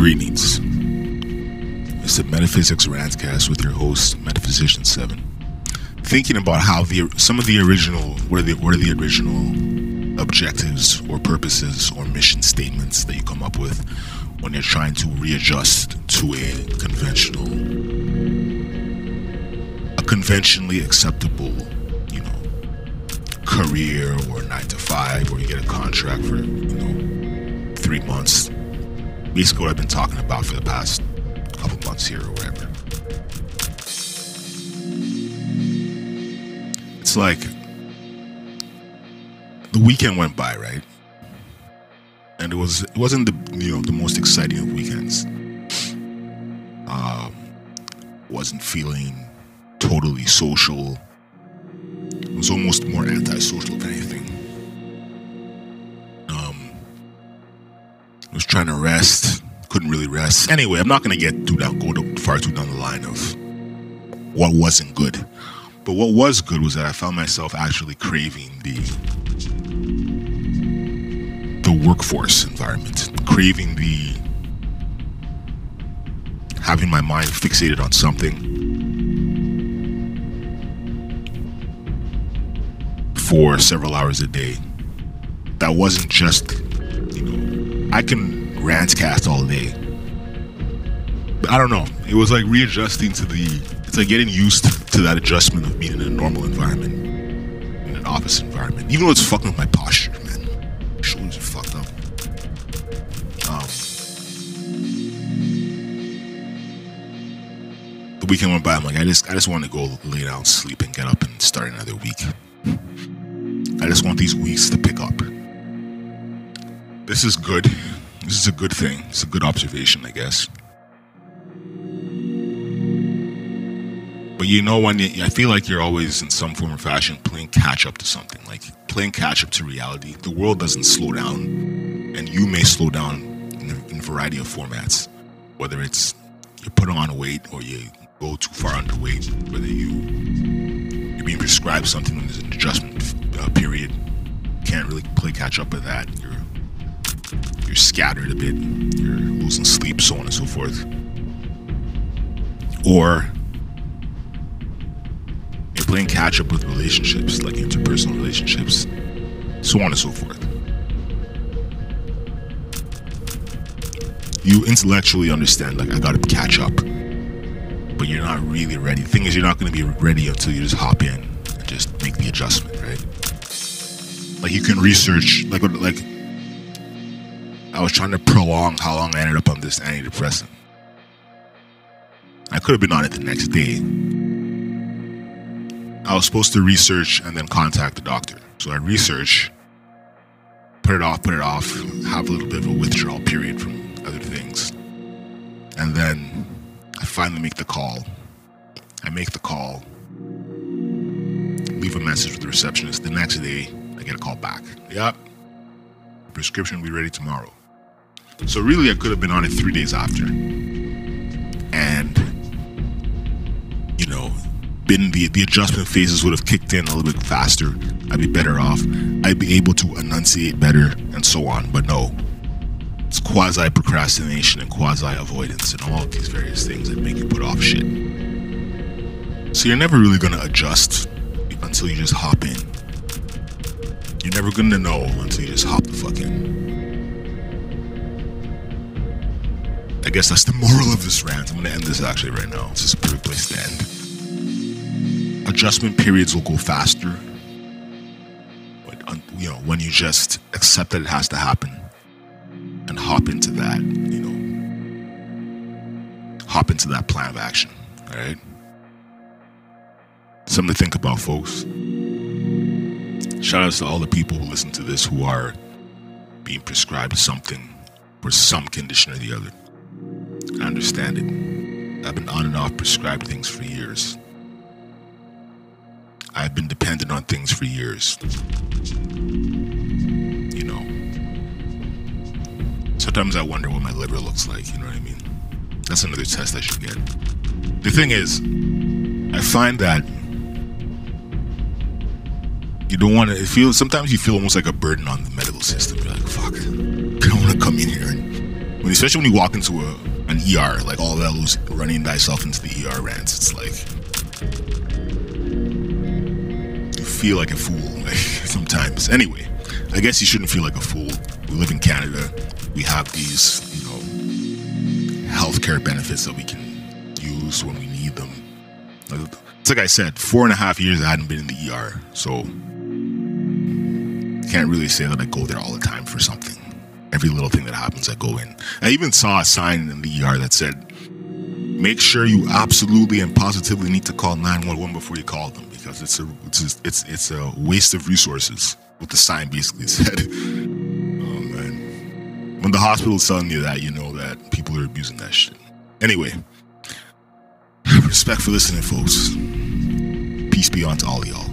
Greetings. It's the Metaphysics Rantcast with your host, Metaphysician Seven. Thinking about how the some of the original what are the what are the original objectives or purposes or mission statements that you come up with when you're trying to readjust to a conventional a conventionally acceptable, you know, career or nine to five or you get a contract for, you know, three months basically what I've been talking about for the past couple months here or whatever. It's like the weekend went by, right? And it was it wasn't the you know the most exciting of weekends. Um, wasn't feeling totally social. It was almost more antisocial than anything. Was trying to rest, couldn't really rest. Anyway, I'm not gonna get too down, go too far too down the line of what wasn't good. But what was good was that I found myself actually craving the the workforce environment, craving the having my mind fixated on something for several hours a day. That wasn't just, I can rantcast all day. But I don't know. It was like readjusting to the. It's like getting used to that adjustment of being in a normal environment, in an office environment. Even though it's fucking with my posture, man. Shoulders are fucked up. Um, the weekend went by. I'm like, I just, I just want to go lay down, sleep, and get up and start another week. I just want these weeks to pick up. This is good. This is a good thing. It's a good observation, I guess. But you know, when you, I feel like you're always in some form or fashion playing catch up to something, like playing catch up to reality. The world doesn't slow down, and you may slow down in a, in a variety of formats, whether it's you put on weight or you go too far underweight, whether you you're being prescribed something when there's an adjustment uh, period. Can't really play catch up with that. You're you're scattered a bit, you're losing sleep, so on and so forth. Or you're playing catch up with relationships, like interpersonal relationships, so on and so forth. You intellectually understand, like, I gotta catch up, but you're not really ready. The thing is, you're not gonna be ready until you just hop in and just make the adjustment, right? Like, you can research, like, like, I was trying to prolong how long I ended up on this antidepressant. I could have been on it the next day. I was supposed to research and then contact the doctor. So I research, put it off, put it off, have a little bit of a withdrawal period from other things. And then I finally make the call. I make the call, leave a message with the receptionist. The next day, I get a call back. Yep, prescription will be ready tomorrow. So really, I could have been on it three days after, and you know, been the the adjustment phases would have kicked in a little bit faster. I'd be better off. I'd be able to enunciate better, and so on. But no, it's quasi procrastination and quasi avoidance, and all these various things that make you put off shit. So you're never really gonna adjust until you just hop in. You're never gonna know until you just hop the fuck in. I guess that's the moral of this rant. I'm gonna end this actually right now. This is a perfect place to end. Adjustment periods will go faster. But, you know, when you just accept that it has to happen and hop into that, you know, hop into that plan of action, all right? Something to think about, folks. Shout out to all the people who listen to this who are being prescribed something for some condition or the other. I understand it. I've been on and off prescribed things for years. I've been dependent on things for years. You know. Sometimes I wonder what my liver looks like, you know what I mean? That's another test I should get. The thing is, I find that you don't want to it feel sometimes you feel almost like a burden on the medical system. You're like, fuck, I don't want to come in here and when especially when you walk into a an ER, like all that running thyself into the ER rants, it's like you feel like a fool like, sometimes. Anyway, I guess you shouldn't feel like a fool. We live in Canada. We have these, you know, healthcare benefits that we can use when we need them. It's like I said, four and a half years I hadn't been in the ER, so can't really say that I go there all the time for something. Every little thing that happens, I go in. I even saw a sign in the ER that said, "Make sure you absolutely and positively need to call 911 before you call them because it's a it's it's it's a waste of resources." What the sign basically said. oh man, when the hospital's telling you that, you know that people are abusing that shit. Anyway, respect for listening, folks. Peace be on to all y'all.